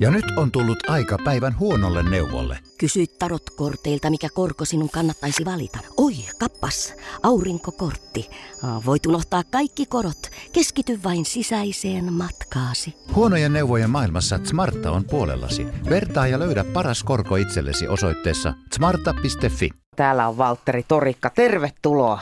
Ja nyt on tullut aika päivän huonolle neuvolle. Kysy tarotkorteilta, mikä korko sinun kannattaisi valita. Oi, kappas, aurinkokortti. Voit unohtaa kaikki korot. Keskity vain sisäiseen matkaasi. Huonojen neuvojen maailmassa Smarta on puolellasi. Vertaa ja löydä paras korko itsellesi osoitteessa smarta.fi. Täällä on Valtteri Torikka. Tervetuloa.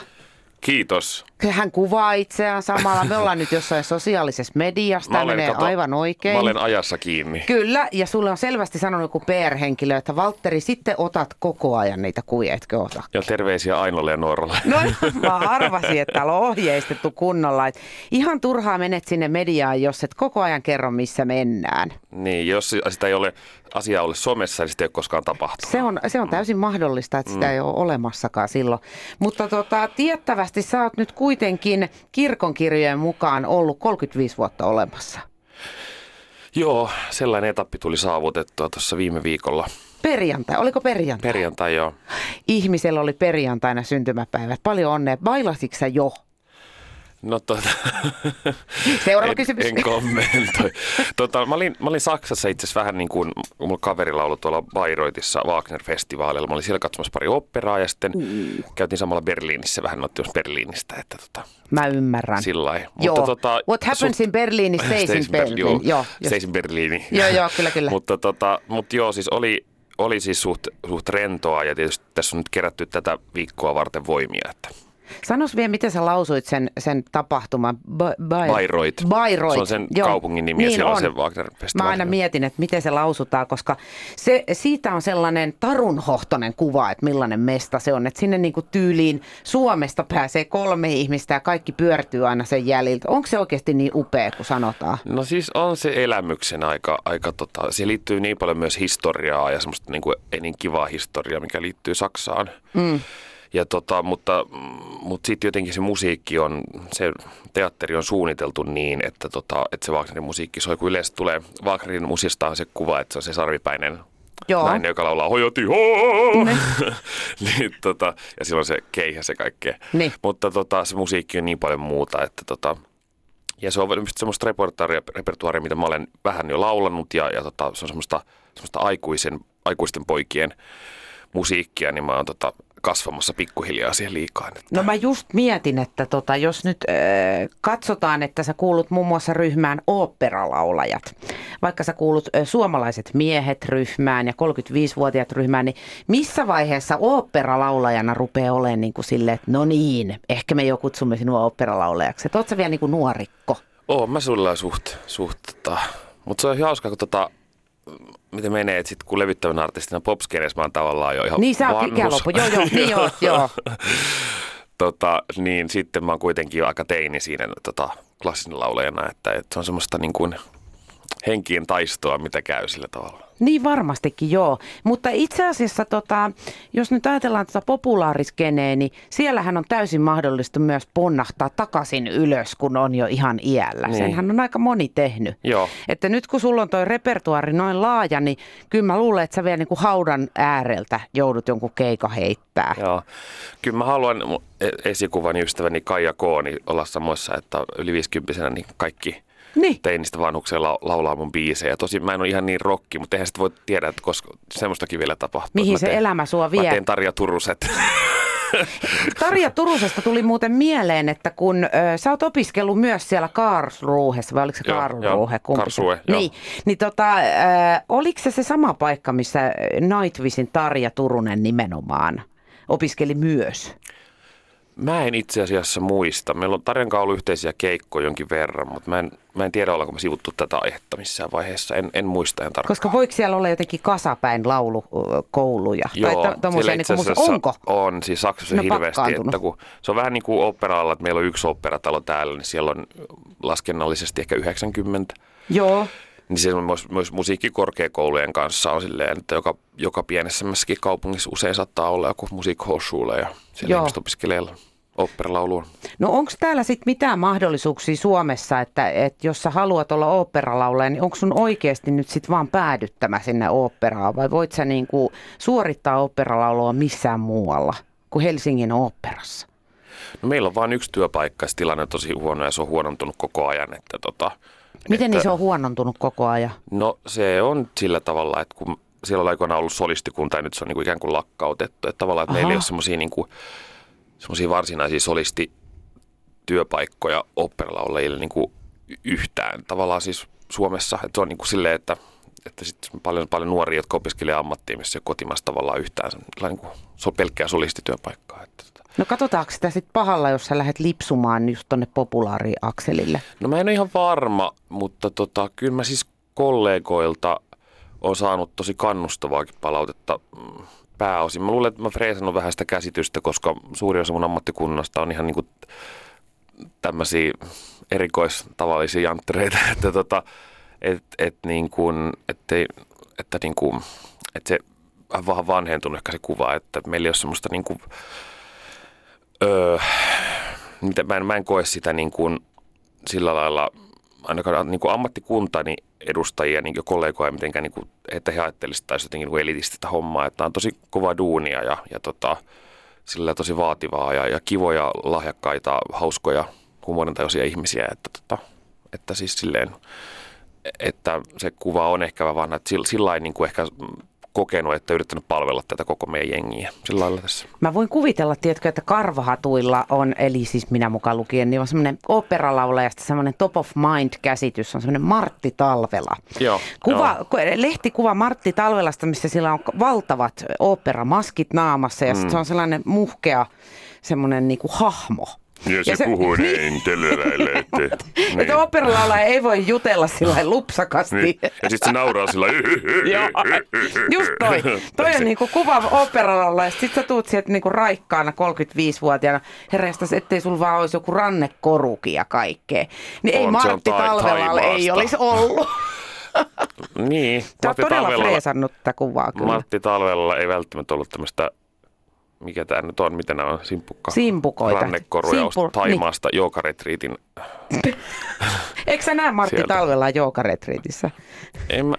Kiitos. Hän kuvaa itseään samalla. Me ollaan nyt jossain sosiaalisessa mediassa. Tämä menee kato, aivan oikein. Mä olen ajassa kiinni. Kyllä, ja sulle on selvästi sanonut joku PR-henkilö, että Valtteri, sitten otat koko ajan niitä kuvia, etkö ota? Ja terveisiä Ainolle ja Noorolle. No mä arvasin, että täällä on ohjeistettu kunnolla. Että ihan turhaa menet sinne mediaan, jos et koko ajan kerro, missä mennään. Niin, jos sitä ei ole asia ole somessa, niin sitä ei ole koskaan tapahtunut. Se on, se on täysin mm. mahdollista, että sitä mm. ei ole olemassakaan silloin. Mutta tota, tiettävästi sä oot nyt kuitenkin kirkonkirjojen mukaan ollut 35 vuotta olemassa. Joo, sellainen etappi tuli saavutettua tuossa viime viikolla. Perjantai, oliko perjantai? Perjantai, joo. Ihmisellä oli perjantaina syntymäpäivät. Paljon onnea. Bailasitko jo? No tota, Seuraava en, kysymys. En kommentoi. tota, mä, olin, mä olin Saksassa itse asiassa vähän niin kuin, mulla kaverilla ollut tuolla Bayreutissa Wagner-festivaalilla. Mä olin siellä katsomassa pari operaa ja sitten mm. käytiin samalla Berliinissä vähän noittimassa Berliinistä. Että tota, mä ymmärrän. Sillä. Mutta, tota, What happens suht... in Berlin stays in Berlin. Joo, joo, stays in Berliini. joo, joo, kyllä, kyllä. mutta, tota, mutta joo, siis oli, oli siis suht, suht rentoa ja tietysti tässä on nyt kerätty tätä viikkoa varten voimia, että Sanos vielä, miten sä lausuit sen, sen tapahtuman? Bayreuth. Bayreuth. Se on sen Joo. kaupungin nimi niin ja siellä on, se wagner Mä aina mietin, että miten se lausutaan, koska se, siitä on sellainen tarunhohtonen kuva, että millainen mesta se on. Että sinne niin kuin tyyliin Suomesta pääsee kolme ihmistä ja kaikki pyörtyy aina sen jäljiltä. Onko se oikeasti niin upea, kun sanotaan? No siis on se elämyksen aika, aika tota, siihen liittyy niin paljon myös historiaa ja semmoista niin kuin, ei niin kivaa historiaa, mikä liittyy Saksaan. Mm. Ja tota, mutta mutta sitten jotenkin se musiikki on, se teatteri on suunniteltu niin, että, tota, että se Wagnerin musiikki soi, kun yleensä tulee Wagnerin musista on se kuva, että se on se sarvipäinen Joo. nainen, joka laulaa hojoti niin. niin, tota, ja silloin se keihä se kaikkea. Niin. Mutta tota, se musiikki on niin paljon muuta, että tota, ja se on semmoista repertuaaria, mitä mä olen vähän jo laulanut ja, ja tota, se on semmoista, semmoista aikuisen, aikuisten poikien musiikkia, niin mä oon tota, kasvamassa pikkuhiljaa siihen liikaa. No mä just mietin, että tota, jos nyt äh, katsotaan, että sä kuulut muun muassa ryhmään oopperalaulajat, vaikka sä kuulut äh, suomalaiset miehet ryhmään ja 35-vuotiaat ryhmään, niin missä vaiheessa oopperalaulajana rupeaa olemaan niin kuin silleen, että no niin, ehkä me jo kutsumme sinua oopperalaulajaksi. Että oot sä vielä niin kuin nuorikko? Oo, mä sulla suht, suht tota, mutta se on hauskaa, kun tota, miten menee, että sit kun levyttävän artistina popskeneessa mä oon tavallaan jo ihan Niin sä oot ikäloppu, joo joo, niin joo, joo. tota, niin sitten mä oon kuitenkin aika teini siinä tota, klassinen laulajana, että, että se on semmoista niin kuin henkien taistoa, mitä käy sillä tavalla. Niin varmastikin joo, mutta itse asiassa tota, jos nyt ajatellaan tätä populaariskeneä, niin siellähän on täysin mahdollista myös ponnahtaa takaisin ylös, kun on jo ihan iällä. Niin. Senhän on aika moni tehnyt. Joo. Että nyt kun sulla on toi repertuari noin laaja, niin kyllä mä luulen, että sä vielä niin kuin haudan ääreltä joudut jonkun keika heittää. Joo. Kyllä mä haluan e- esikuvani ystäväni Kaija Kooni olla samoissa, että yli 50 niin kaikki – niin. teinistä vanhukseen la- laulaa mun biisejä. Tosi mä en ole ihan niin rokki, mutta eihän sitä voi tiedä, että koska semmoistakin vielä tapahtuu. Mihin mä se teen, elämä sua vie? Mä teen Tarja Turuset. Tarja Turusesta tuli muuten mieleen, että kun ö, sä oot opiskellut myös siellä Karlsruhessa, vai oliko se Karlsruhe? Karlsruhe, niin, niin tota, ö, oliko se se sama paikka, missä Nightwishin Tarja Turunen nimenomaan opiskeli myös? Mä en itse asiassa muista. Meillä on Tarjan ollut yhteisiä keikkoja jonkin verran, mutta mä en, mä en tiedä, ollaanko me sivuttu tätä aihetta missään vaiheessa. En, en muista ihan tarkkaan. Koska voiko siellä olla jotenkin kasapäin laulukouluja? Joo, tai to, siellä itse asiassa onko? on. Siis Saksassa no, hirveästi. Että kun, se on vähän niin kuin operalla, että meillä on yksi operatalo täällä, niin siellä on laskennallisesti ehkä 90. Joo niin se myös, myös musiikkikorkeakoulujen kanssa on silleen, että joka, joka pienessämmässäkin kaupungissa usein saattaa olla joku musiikkihosuule ja siellä Joo. ihmiset opiskelee oopperalauluun. No onko täällä sitten mitään mahdollisuuksia Suomessa, että, että jos sä haluat olla oopperalaulaja, niin onko sun oikeasti nyt sitten vaan päädyttämä sinne oopperaan vai voit sä niinku suorittaa oopperalaulua missään muualla kuin Helsingin oopperassa? No meillä on vain yksi työpaikka, tilanne on tosi huono ja se on huonontunut koko ajan, että tota, Miten että, niin se on huonontunut koko ajan? No se on sillä tavalla, että kun siellä on aikoinaan ollut solistikunta ja nyt se on niin kuin ikään kuin lakkautettu. Että tavallaan, että meillä ei ole semmoisia niin semmoisia varsinaisia solistityöpaikkoja oopperalaulajille niin kuin yhtään. Tavallaan siis Suomessa, että se on niin kuin silleen, että, että sit paljon, paljon nuoria, jotka opiskelee ammattia, missä ei kotimassa tavallaan yhtään niin kuin, se on pelkkää solistityöpaikkaa. Että, tota. No katsotaanko sitä sitten pahalla, jos sä lähdet lipsumaan just tonne populaariakselille? No mä en ole ihan varma, mutta tota, kyllä mä siis kollegoilta on saanut tosi kannustavaakin palautetta mm, pääosin. Mä luulen, että mä freesannut vähän sitä käsitystä, koska suuri osa mun ammattikunnasta on ihan niin kuin tämmöisiä erikoistavallisia janttereita, että tota, et, et niin kuin, ettei, että niin kuin, että se vähän vanhentunut ehkä se kuva, että meillä ei ole semmoista niin kuin, öö, mitä, mä, en, mä en koe sitä niin kuin sillä lailla ainakaan niin kuin ammattikuntani edustajia, niin kollegoja mitenkään, niin kuin, että he ajattelisivat jotenkin niin elitististä hommaa, että on tosi kova duunia ja, ja tota, sillä tosi vaativaa ja, ja kivoja, lahjakkaita, hauskoja, huumorintajuisia ihmisiä, että, tota, että siis silleen, että se kuva on ehkä vähän, että sillä, sillä niin kuin ehkä kokenut, että yrittänyt palvella tätä koko meidän jengiä sillä lailla tässä. Mä voin kuvitella, tiedätkö, että karvahatuilla on, eli siis minä mukaan lukien, niin on semmoinen operalaulajasta semmoinen top of mind-käsitys, on semmoinen Martti Talvela. Joo, Kuva, joo. ku- lehtikuva Martti Talvelasta, missä sillä on valtavat operamaskit naamassa ja mm. se on sellainen muhkea semmoinen niinku hahmo. Ja se, se- puhuu niin. telleräille, että... Niin. Että operalaulaja ei voi jutella sillä lupsakasti. Niin. Ja sitten se nauraa sillä Joo, just toi. Toi on niinku kuva operalalla ja sit sä tuut sieltä niinku raikkaana 35-vuotiaana. Herrastas, ettei sulla vaan olisi joku rannekoruki ja kaikkea. Niin ei On, on Martti tai- Talvelalla ei olisi ollut. Niin. Sä oot Martti todella freesannut tätä kuvaa kyllä. Matti Talvella ei välttämättä ollut tämmöistä, mikä tämä nyt on, mitä nämä on, simpukka. Simpukoita. Rannekoruja Simpu- Simpu, Taimaasta niin. Joogaretriitin. Eikö sä näe Martti Sieltä. Talvella joogaretriitissä? En mä,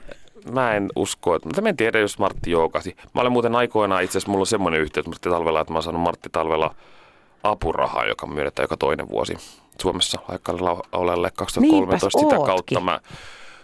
mä en usko, että, mutta mä en tiedä, jos Martti joogasi. Mä olen muuten aikoinaan, itse asiassa mulla on semmoinen yhteys Martti Talvella, että mä oon saanut Martti Talvella apurahaa, joka myönnetään joka toinen vuosi Suomessa laulajalle 2013. Niinpäs Sitä ootkin. kautta mä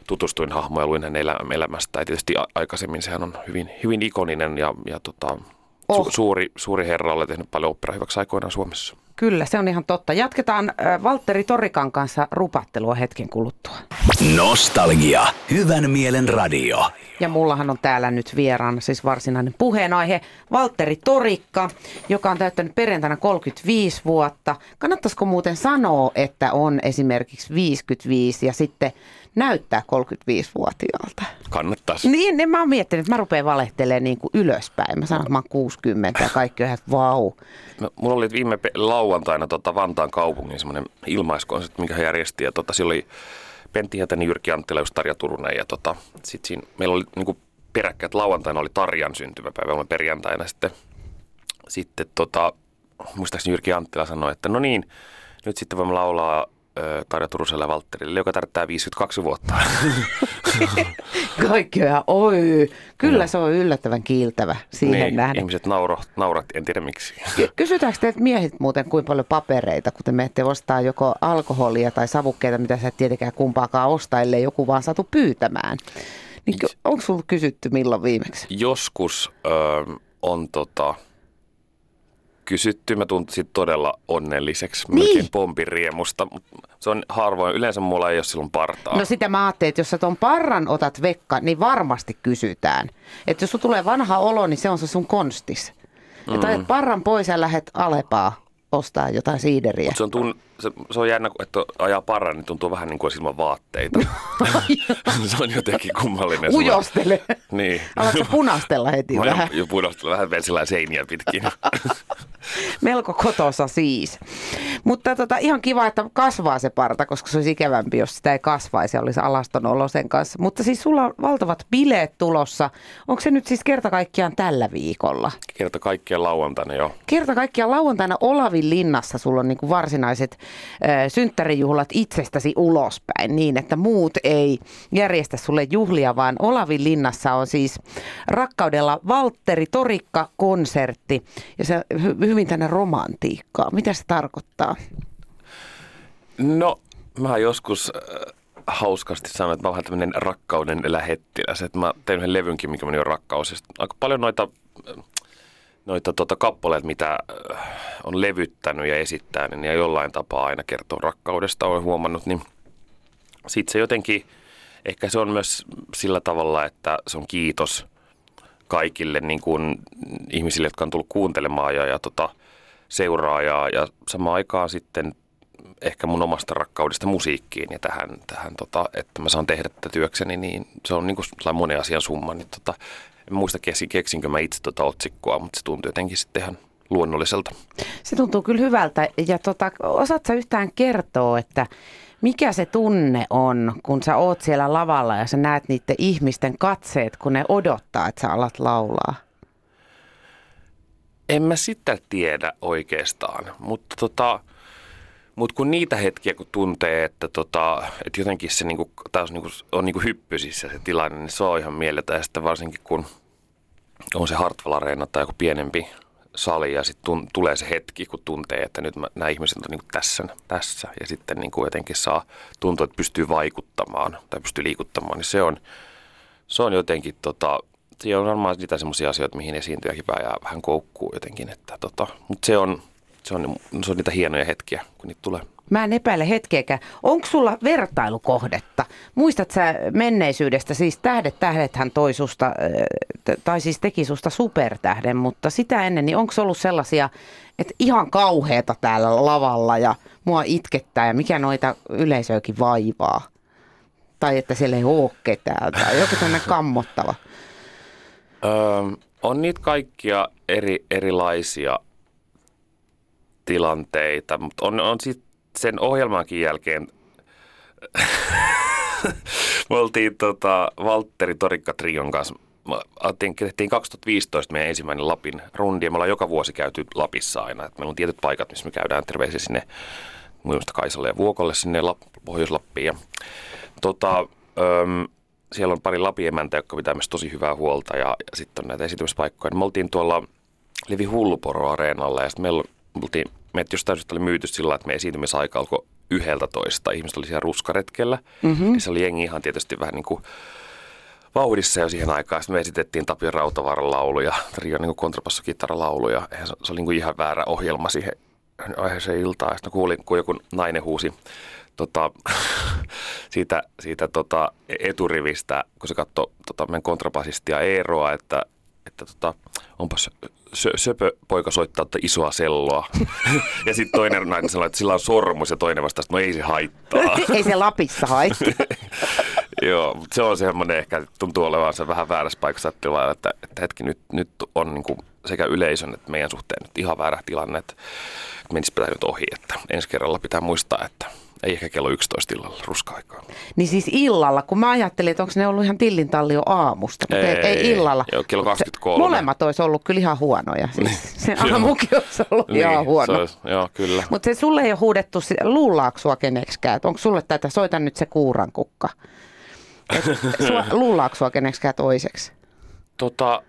tutustuin hahmoon ja luin hänen elä, elämästä. Ja tietysti aikaisemmin sehän on hyvin, hyvin ikoninen ja, ja tota, Oh. su, suuri, suuri herra, olen tehnyt paljon operaa hyväksi aikoinaan Suomessa. Kyllä, se on ihan totta. Jatketaan äh, Valtteri Torikan kanssa rupattelua hetken kuluttua. Nostalgia. Hyvän mielen radio. Ja mullahan on täällä nyt vieraana siis varsinainen puheenaihe Valtteri Torikka, joka on täyttänyt perjantaina 35 vuotta. Kannattaisiko muuten sanoa, että on esimerkiksi 55 ja sitten näyttää 35-vuotiaalta? Kannattaisi. Niin, niin mä oon miettinyt, että mä rupean valehtelemaan niin kuin ylöspäin. Mä sanon, että mä oon 60 ja kaikki on ihan, että vau. No, mulla oli viime lauantaina tota Vantaan kaupungin semmoinen ilmaiskonsertti, minkä he järjesti. Ja tota, siellä oli Pentti Hätänen, Jyrki Anttila, just Tarja Turunen. Ja tota, sit siinä, meillä oli niinku peräkkäin, että lauantaina oli Tarjan syntymäpäivä, oli perjantaina sitten, sitten tota, muistaakseni Jyrki Anttila sanoi, että no niin, nyt sitten voimme laulaa Tarja Turuselle ja Valtterille, joka täyttää 52 vuotta. Kaikki on ihan, oi, kyllä se on yllättävän kiiltävä siihen niin, nähden. ihmiset nauro, naurat, en tiedä miksi. Ky- Kysytäänkö teiltä miehet muuten kuinka paljon papereita, kun te menette ostaa joko alkoholia tai savukkeita, mitä sä et tietenkään kumpaakaan osta, ellei joku vaan saatu pyytämään. Niin onko sulla kysytty milloin viimeksi? Joskus ö, on tota, kysytty, mä tuntuisin todella onnelliseksi, Niin. melkein pompin riemusta, mutta se on harvoin, yleensä mulla ei ole silloin partaa. No sitä mä ajattelin, että jos sä ton parran otat vekka, niin varmasti kysytään. Että jos sulla tulee vanha olo, niin se on se sun konstis. Että ajat parran pois ja lähet Alepaa ostaa jotain siideriä. Mut se, on tun, se, se on jännä, että ajaa parran, niin tuntuu vähän niin kuin olisi ilman vaatteita. se on jotenkin kummallinen. Ujostele. Niin. Alatko punastella heti Mä vähän? jo pudostella vähän vielä sillä seiniä pitkin. Melko kotosa siis. Mutta tota, ihan kiva, että kasvaa se parta, koska se olisi ikävämpi, jos sitä ei kasvaisi ja olisi alaston olo sen kanssa. Mutta siis sulla on valtavat bileet tulossa. Onko se nyt siis kerta kaikkiaan tällä viikolla? Kerta kaikkien lauantaina jo. Kerta kaikkiaan lauantaina Olavin linnassa sulla on niin kuin varsinaiset synttärijuhlat itsestäsi ulospäin niin, että muut ei järjestä sulle juhlia, vaan Olavin linnassa on siis rakkaudella Valtteri Torikka-konsertti ja se hy- hyvin tänne romantiikkaa. Mitä se tarkoittaa? No, mä joskus hauskasti sanoa, että mä oon vähän tämmöinen rakkauden lähettiläs. Että mä tein yhden levynkin, mikä meni on rakkaus. Ja aika paljon noita, noita tota, kappaleita, mitä äh, on levyttänyt ja esittänyt, niin ja jollain tapaa aina kertoo rakkaudesta, olen huomannut. Niin sitten se jotenkin, ehkä se on myös sillä tavalla, että se on kiitos kaikille niin kuin ihmisille, jotka on tullut kuuntelemaan ja, ja tota, seuraa. Ja, ja samaan aikaan sitten ehkä mun omasta rakkaudesta musiikkiin ja tähän, tähän tota, että mä saan tehdä tätä työkseni, niin se on niin kuin monen asian summa. Niin tota, en muista keksinkö mä itse tota otsikkoa, mutta se tuntuu jotenkin sitten ihan luonnolliselta. Se tuntuu kyllä hyvältä. Ja tota, osaatko yhtään kertoa, että mikä se tunne on, kun sä oot siellä lavalla ja sä näet niiden ihmisten katseet, kun ne odottaa, että sä alat laulaa? En mä sitä tiedä oikeastaan, mutta tota, mut kun niitä hetkiä, kun tuntee, että, tota, että jotenkin se niinku, taas niinku, on niinku hyppysissä se tilanne, niin se on ihan mieletön. Ja sitten varsinkin kun on se Hartwell Arena tai joku pienempi sali ja sitten tulee se hetki, kun tuntee, että nyt mä, nämä ihmiset on niin tässä, tässä ja sitten niin kuin jotenkin saa tuntua, että pystyy vaikuttamaan tai pystyy liikuttamaan, niin se on, se on jotenkin, tota, se on varmaan niitä semmoisia asioita, mihin esiintyjäkin vähän, vähän koukkuu jotenkin, että tota, mutta se on, se on, se on niitä hienoja hetkiä, kun niitä tulee. Mä en epäile hetkeäkään. Onko sulla vertailukohdetta? Muistat sä menneisyydestä, siis Tähdet tähdethän toi susta, tai siis teki susta supertähden, mutta sitä ennen, niin onko ollut sellaisia, että ihan kauheata täällä lavalla ja mua itkettää ja mikä noita yleisöäkin vaivaa? Tai että siellä ei ole ketään tai joku tämmöinen kammottava. Öö, on niitä kaikkia eri, erilaisia tilanteita, mutta on, on sit sen ohjelmankin jälkeen me oltiin tota, Valtteri Torikka Trion kanssa. tehtiin 2015 meidän ensimmäinen Lapin rundi ja me ollaan joka vuosi käyty Lapissa aina. Et meillä on tietyt paikat, missä me käydään terveisiä sinne muun Kaisalle ja Vuokolle sinne Lap- Pohjois-Lappiin. Ja, tota, öm, siellä on pari Lapiemäntä, jotka pitää myös tosi hyvää huolta ja, ja sitten on näitä esitymispaikkoja. Me oltiin tuolla Levi Hulluporo-areenalla ja sitten meillä oltiin meitä jostain syystä oli myyty sillä että me esiintymisaika alkoi yhdeltä toista. Ihmiset oli siellä ruskaretkellä. Mm-hmm. Ja se oli jengi ihan tietysti vähän niin kuin vauhdissa jo siihen aikaan. Sitten me esitettiin Tapio Rautavaaran lauluja, Trio niin kontrabassokittaralauluja. Se, se oli niin kuin ihan väärä ohjelma siihen aiheeseen iltaan. Sitten kuulin, kun joku nainen huusi tota, siitä, siitä tota, eturivistä, kun se katsoi tota, meidän kontrabasistia Eeroa, että, että tota, onpas sö, söpö poika soittaa isoa selloa. ja sitten toinen nainen sanoi, että sillä on sormus ja toinen vastaa, että no ei se haittaa. ei se Lapissa haittaa. Joo, mutta se on semmoinen ehkä, tuntuu olevan se vähän väärässä paikassa, että, että, että hetki nyt, nyt on niin kuin sekä yleisön että meidän suhteen nyt ihan väärä tilanne, että menisi pitää nyt ohi, että ensi kerralla pitää muistaa, että ei ehkä kello 11 illalla ruska-aikaa. Niin siis illalla, kun mä ajattelin, että onko ne ollut ihan tillintalli jo aamusta, mutta ei, ei illalla. Joo, kello 23. molemmat olisi ollut kyllä ihan huonoja. Siis niin. se aamukin olisi ollut niin, ihan huono. Se olisi, joo, kyllä. Mutta se sulle ei ole huudettu, luullaako sua keneksikään? Onko sulle tätä, soita nyt se kuuran kukka? luullaako sua keneksikään toiseksi? Tota,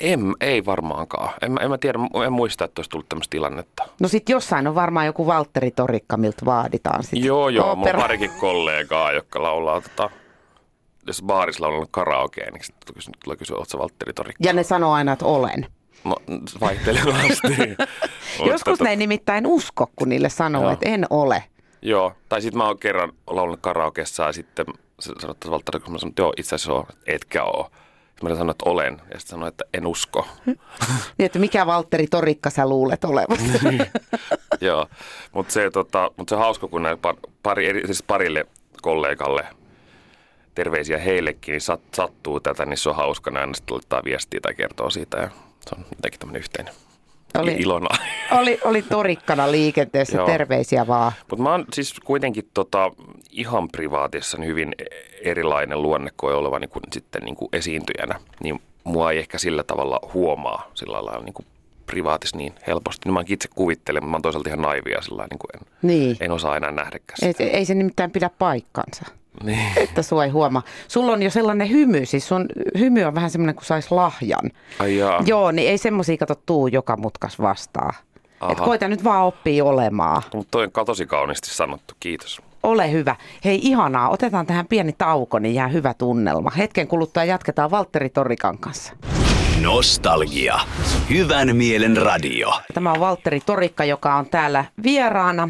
en, ei varmaankaan. En, en mä tiedä, en muista, että olisi tullut tämmöistä tilannetta. No sit jossain on varmaan joku Valtteri Torikka, miltä vaaditaan sit. Joo, joo, mun on parikin kollegaa, jotka laulaa tota, jos baarissa laulaa karaokea, niin sitten tulee kysyä, oletko Valtteri Torikka? Ja ne sanoo aina, että olen. No, vaihtelevasti. Joskus ne ei nimittäin usko, kun niille sanoo, joo. että en ole. Joo, tai sitten mä oon kerran laulanut karaokeessa ja sitten sanotaan Valtteri, kun mä sanon, että joo, itse asiassa on, etkä ole. Mä sanoin, että olen, ja sitten sanoin, että en usko. niin, että mikä Valtteri Torikka sä luulet olevan? Niin. Joo, mutta se, tota, mut se hauska, kun näin pari, siis parille kollegalle terveisiä heillekin, niin sat, sattuu tätä, niin se on hauska näin, sitten laittaa viestiä tai kertoo siitä, ja se on jotenkin tämmöinen yhteinen oli, ilona. Oli, oli torikkana liikenteessä, terveisiä vaan. Mutta mä oon siis kuitenkin tota, ihan privaatissa niin hyvin erilainen luonne kuin oleva niin kuin, sitten niin kuin esiintyjänä. Niin mua ei ehkä sillä tavalla huomaa sillä lailla niin kuin privaatis niin helposti. Niin mä itse kuvittelen, mutta mä oon toisaalta ihan naivia sillä niin kuin en, niin. en osaa enää nähdäkään sitä. Ei, ei se nimittäin pidä paikkansa. Niin. Että sua ei huomaa. Sulla on jo sellainen hymy, siis sun hymy on vähän semmoinen kuin sais lahjan. Ai jaa. Joo, niin ei semmoisia kato tuu joka mutkas vastaa. Aha. koita nyt vaan oppia olemaan. Mutta toi on tosi kauniisti sanottu, kiitos. Ole hyvä. Hei ihanaa, otetaan tähän pieni tauko, niin jää hyvä tunnelma. Hetken kuluttua jatketaan Valtteri Torikan kanssa. Nostalgia. Hyvän mielen radio. Tämä on Valtteri Torikka, joka on täällä vieraana.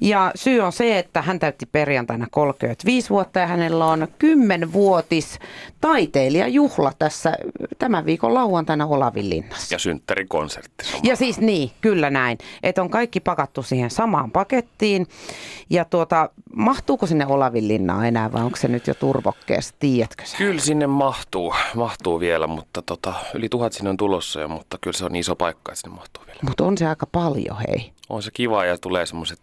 Ja syy on se, että hän täytti perjantaina 35 vuotta ja hänellä on 10-vuotis taiteilijajuhla tässä tämän viikon lauantaina Olavinlinnassa. Ja synttärikonsertti sama. Ja siis niin, kyllä näin. Että on kaikki pakattu siihen samaan pakettiin. Ja tuota, mahtuuko sinne Olavinlinnaan enää vai onko se nyt jo turvokkeessa, tiedätkö sä? Kyllä sinne mahtuu, mahtuu vielä, mutta tota, yli tuhat sinne on tulossa, ja, mutta kyllä se on niin iso paikka, että sinne mahtuu vielä. Mutta on se aika paljon, hei. On se kiva ja tulee semmoiset,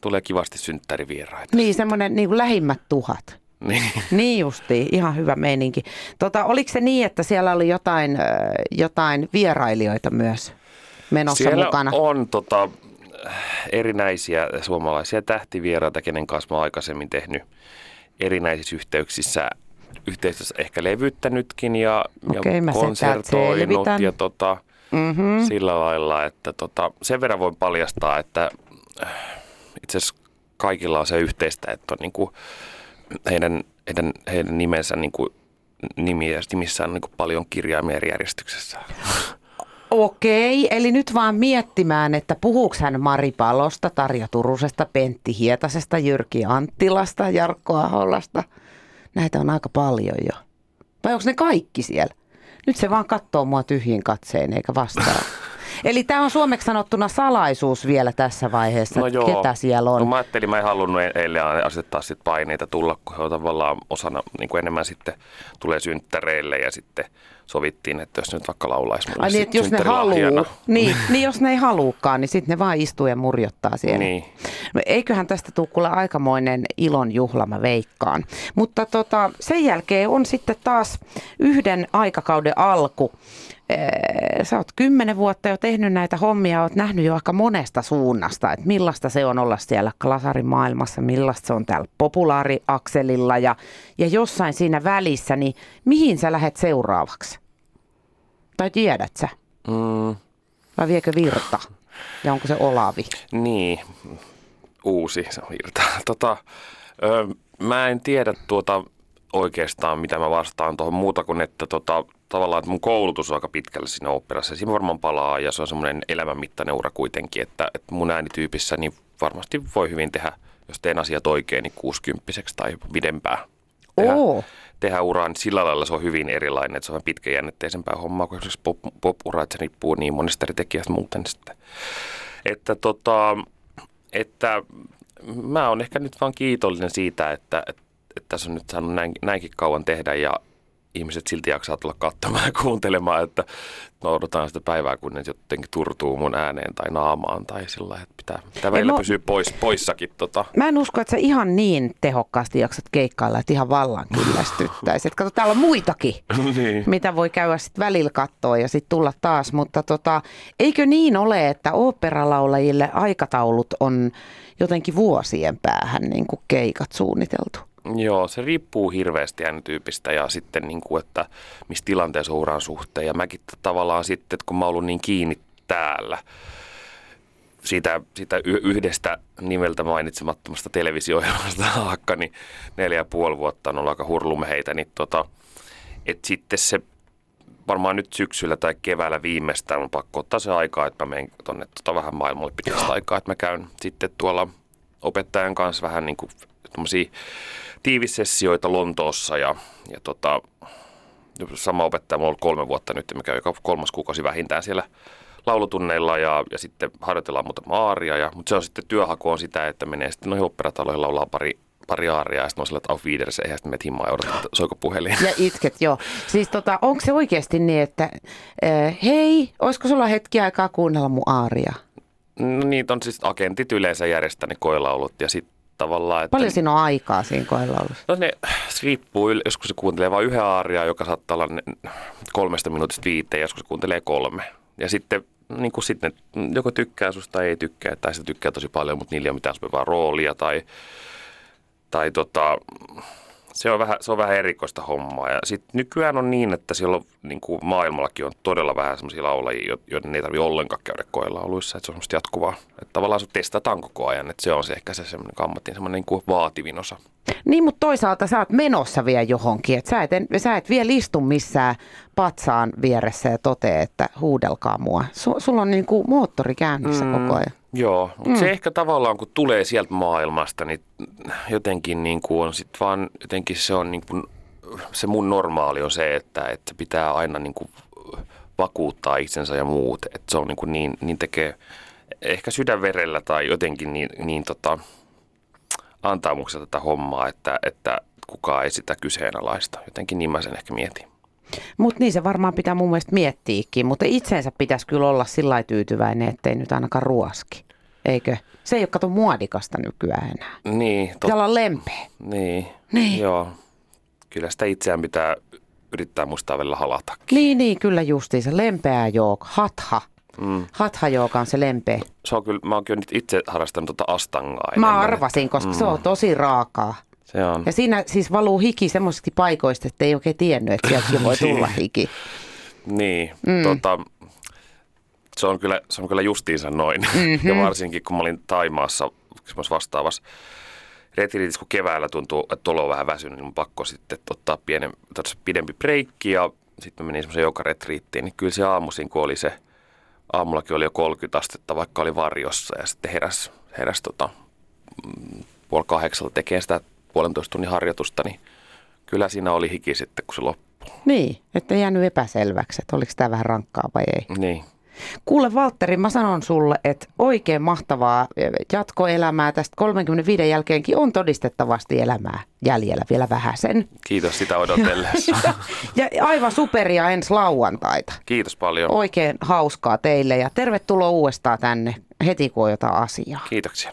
tulee kivasti synttärivieraita. Niin, semmoinen niin kuin lähimmät tuhat. Niin. Niin justiin, ihan hyvä meininki. Tota, oliko se niin, että siellä oli jotain, jotain vierailijoita myös menossa Siellä mukana? on tota, erinäisiä suomalaisia tähtivieraita, kenen kanssa mä aikaisemmin tehnyt erinäisissä yhteyksissä yhteistyössä ehkä levyttänytkin ja, mä ja konsertoinut ja tota, Mm-hmm. sillä lailla, että tota, sen verran voin paljastaa, että äh, itse asiassa kaikilla on se yhteistä, että on niinku heidän, heidän, heidän nimensä niinku, nimiä, nimissään on niinku paljon kirjaimia eri järjestyksessä. Okei, eli nyt vaan miettimään, että puhuuko hän Mari Palosta, Tarja Turusesta, Pentti Hietasesta, Jyrki Anttilasta, Jarkko Aholasta. Näitä on aika paljon jo. Vai onko ne kaikki siellä? Nyt se vaan katsoo mua tyhjin katseen eikä vastaa. Eli tämä on suomeksi sanottuna salaisuus vielä tässä vaiheessa, että ketä siellä on. No mä ajattelin, mä en halunnut e- eilen asettaa sit paineita tulla, kun he on tavallaan osana niin kuin enemmän sitten tulee synttäreille ja sitten sovittiin, että jos nyt vaikka laulaisi mulle Ai niin, jos ne haluu, niin, niin jos ne ei haluukaan, niin sitten ne vaan istuu ja murjottaa siellä. Niin. No, eiköhän tästä tule kuule aikamoinen ilon juhla, mä veikkaan. Mutta tota, sen jälkeen on sitten taas yhden aikakauden alku. Sä oot kymmenen vuotta jo tehnyt näitä hommia, oot nähnyt jo aika monesta suunnasta, että millaista se on olla siellä klasarimaailmassa, millaista se on täällä populaariakselilla ja, ja jossain siinä välissä, niin mihin sä lähet seuraavaksi? Tai tiedät sä? Mm, Vai viekö virta? Ja onko se Olavi? niin, uusi se on virta. Tota, ö, mä en tiedä tuota oikeastaan, mitä mä vastaan tuohon muuta kuin, että tota, tavallaan että mun koulutus on aika pitkälle siinä oopperassa. Siinä varmaan palaa ja se on semmoinen elämänmittainen ura kuitenkin, että, että mun äänityypissä niin varmasti voi hyvin tehdä, jos teen asiat oikein, niin 60 tai pidempään. Tehdä, Oo. tehdä uraa, niin sillä lailla se on hyvin erilainen, että se on pitkäjännitteisempää hommaa kuin esimerkiksi pop, pop-ura, että se riippuu niin monesta eri tekijästä muuten sitten. Että tota, että mä oon ehkä nyt vaan kiitollinen siitä, että, että, että tässä on nyt saanut näin, näinkin kauan tehdä ja ihmiset silti jaksaa tulla katsomaan ja kuuntelemaan, että no odotetaan sitä päivää, kun ne jotenkin turtuu mun ääneen tai naamaan tai sillä että pitää, pitää välillä mä- pysyä pois, poissakin. Tota. Mä en usko, että sä ihan niin tehokkaasti jaksat keikkailla, että ihan vallan kyllästyttäisi. Et kato, täällä on muitakin, niin. mitä voi käydä sitten välillä katsoa ja sitten tulla taas. Mutta tota, eikö niin ole, että oopperalaulajille aikataulut on jotenkin vuosien päähän niin kuin keikat suunniteltu? Joo, se riippuu hirveästi äänityypistä ja sitten, niin kuin, että missä tilanteessa on uran suhteen. Ja mäkin tavallaan sitten, että kun mä oon ollut niin kiinni täällä, siitä, siitä yhdestä nimeltä mainitsemattomasta televisio-ohjelmasta saakka, niin neljä ja puoli vuotta on ollut aika hurlumeheitä, niin tota, että sitten se varmaan nyt syksyllä tai keväällä viimeistään on pakko ottaa se aikaa, että mä menen tuonne tota vähän maailmalle pitkästä aikaa, että mä käyn sitten tuolla opettajan kanssa vähän niin kuin tiivissessioita Lontoossa ja, ja tota, sama opettaja, mulla on ollut kolme vuotta nyt, käyn joka kolmas kuukausi vähintään siellä laulutunneilla ja, ja sitten harjoitellaan muuta aaria. Ja, mutta se on sitten työhaku on sitä, että menee sitten noihin operataloihin laulaa pari, pari aaria ja sitten on sillä, että auf Wiedersehen, ja sitten menet himmaan ja odotat, soiko puhelin. Ja itket, joo. Siis tota, onko se oikeasti niin, että äh, hei, olisiko sulla hetki aikaa kuunnella mun aaria? No niitä on siis agentit yleensä järjestänyt koelaulut ja sitten tavallaan, että... Paljon siinä on aikaa siinä koelaulussa? No ne se riippuu, joskus se kuuntelee vain yhden aaria, joka saattaa olla ne- kolmesta minuutista viiteen, joskus se kuuntelee kolme. Ja sitten niin kuin sitten ne joko tykkää susta tai ei tykkää, tai se tykkää tosi paljon, mutta niillä ei ole mitään sopivaa roolia, tai, tai tota, Se on vähän, se on vähän erikoista hommaa. Ja sitten nykyään on niin, että siellä on, niin kuin maailmallakin on todella vähän sellaisia laulajia, joiden ei tarvitse ollenkaan käydä koelauluissa. Että se on semmoista jatkuvaa. Että tavallaan se testataan koko ajan. Että se on se ehkä se semmoinen ammatin semmoinen niin kuin vaativin osa. Niin, mutta toisaalta sä oot menossa vielä johonkin. Että sä et, sä et vielä istu missään patsaan vieressä ja totee, että huudelkaa mua. Su, sulla on niin kuin moottori käynnissä mm. koko ajan. Joo, mutta mm. se ehkä tavallaan kun tulee sieltä maailmasta, niin jotenkin niin kuin on sit vaan, jotenkin se on niin kuin, se mun normaali on se, että, että pitää aina niin kuin vakuuttaa itsensä ja muut. Että se on niin, kuin niin, niin tekee ehkä sydänverellä tai jotenkin niin, niin tota, antaumuksella tätä hommaa, että, että kukaan ei sitä kyseenalaista. Jotenkin niin mä sen ehkä mietin. Mutta niin se varmaan pitää mun mielestä miettiäkin, mutta itsensä pitäisi kyllä olla sillä tyytyväinen, ettei nyt ainakaan ruoski. Eikö? Se ei ole kato muodikasta nykyään enää. Niin. Tot... Pitää olla lempeä. Niin. Niin. Joo. Kyllä sitä itseään pitää yrittää muistaa vielä halata. Niin, niin, kyllä justiinsa. Lempeää joo. Hatha. Mm. Hatha joka on se lempeä. Se on kyllä, mä oon kyllä nyt itse harrastanut tuota astangaa. Mä arvasin, koska mm. se on tosi raakaa. Se on. Ja siinä siis valuu hiki semmoisista paikoista, että ei oikein tiennyt, että sieltäkin voi tulla hiki. niin, mm. tota, se on kyllä, se on kyllä justiinsa noin. Mm-hmm. Ja varsinkin kun mä olin Taimaassa vastaavassa retriitissä, kun keväällä tuntuu, että olo on vähän väsynyt, niin on pakko sitten ottaa pienen, pidempi breikki ja sitten menin semmoisen joka retriittiin, niin kyllä se aamuisin, kun oli se, aamullakin oli jo 30 astetta, vaikka oli varjossa ja sitten heräs, heräs tota, mm, puoli kahdeksalla tekee sitä puolentoista tunnin harjoitusta, niin kyllä siinä oli hiki sitten, kun se loppui. Niin, että jäänyt epäselväksi, että oliko tämä vähän rankkaa vai ei. Niin. Kuule Valtteri, mä sanon sulle, että oikein mahtavaa jatkoelämää tästä 35 jälkeenkin on todistettavasti elämää jäljellä vielä vähän sen. Kiitos sitä odotellessa. ja aivan superia ensi lauantaita. Kiitos paljon. Oikein hauskaa teille ja tervetuloa uudestaan tänne heti kun on jotain asiaa. Kiitoksia.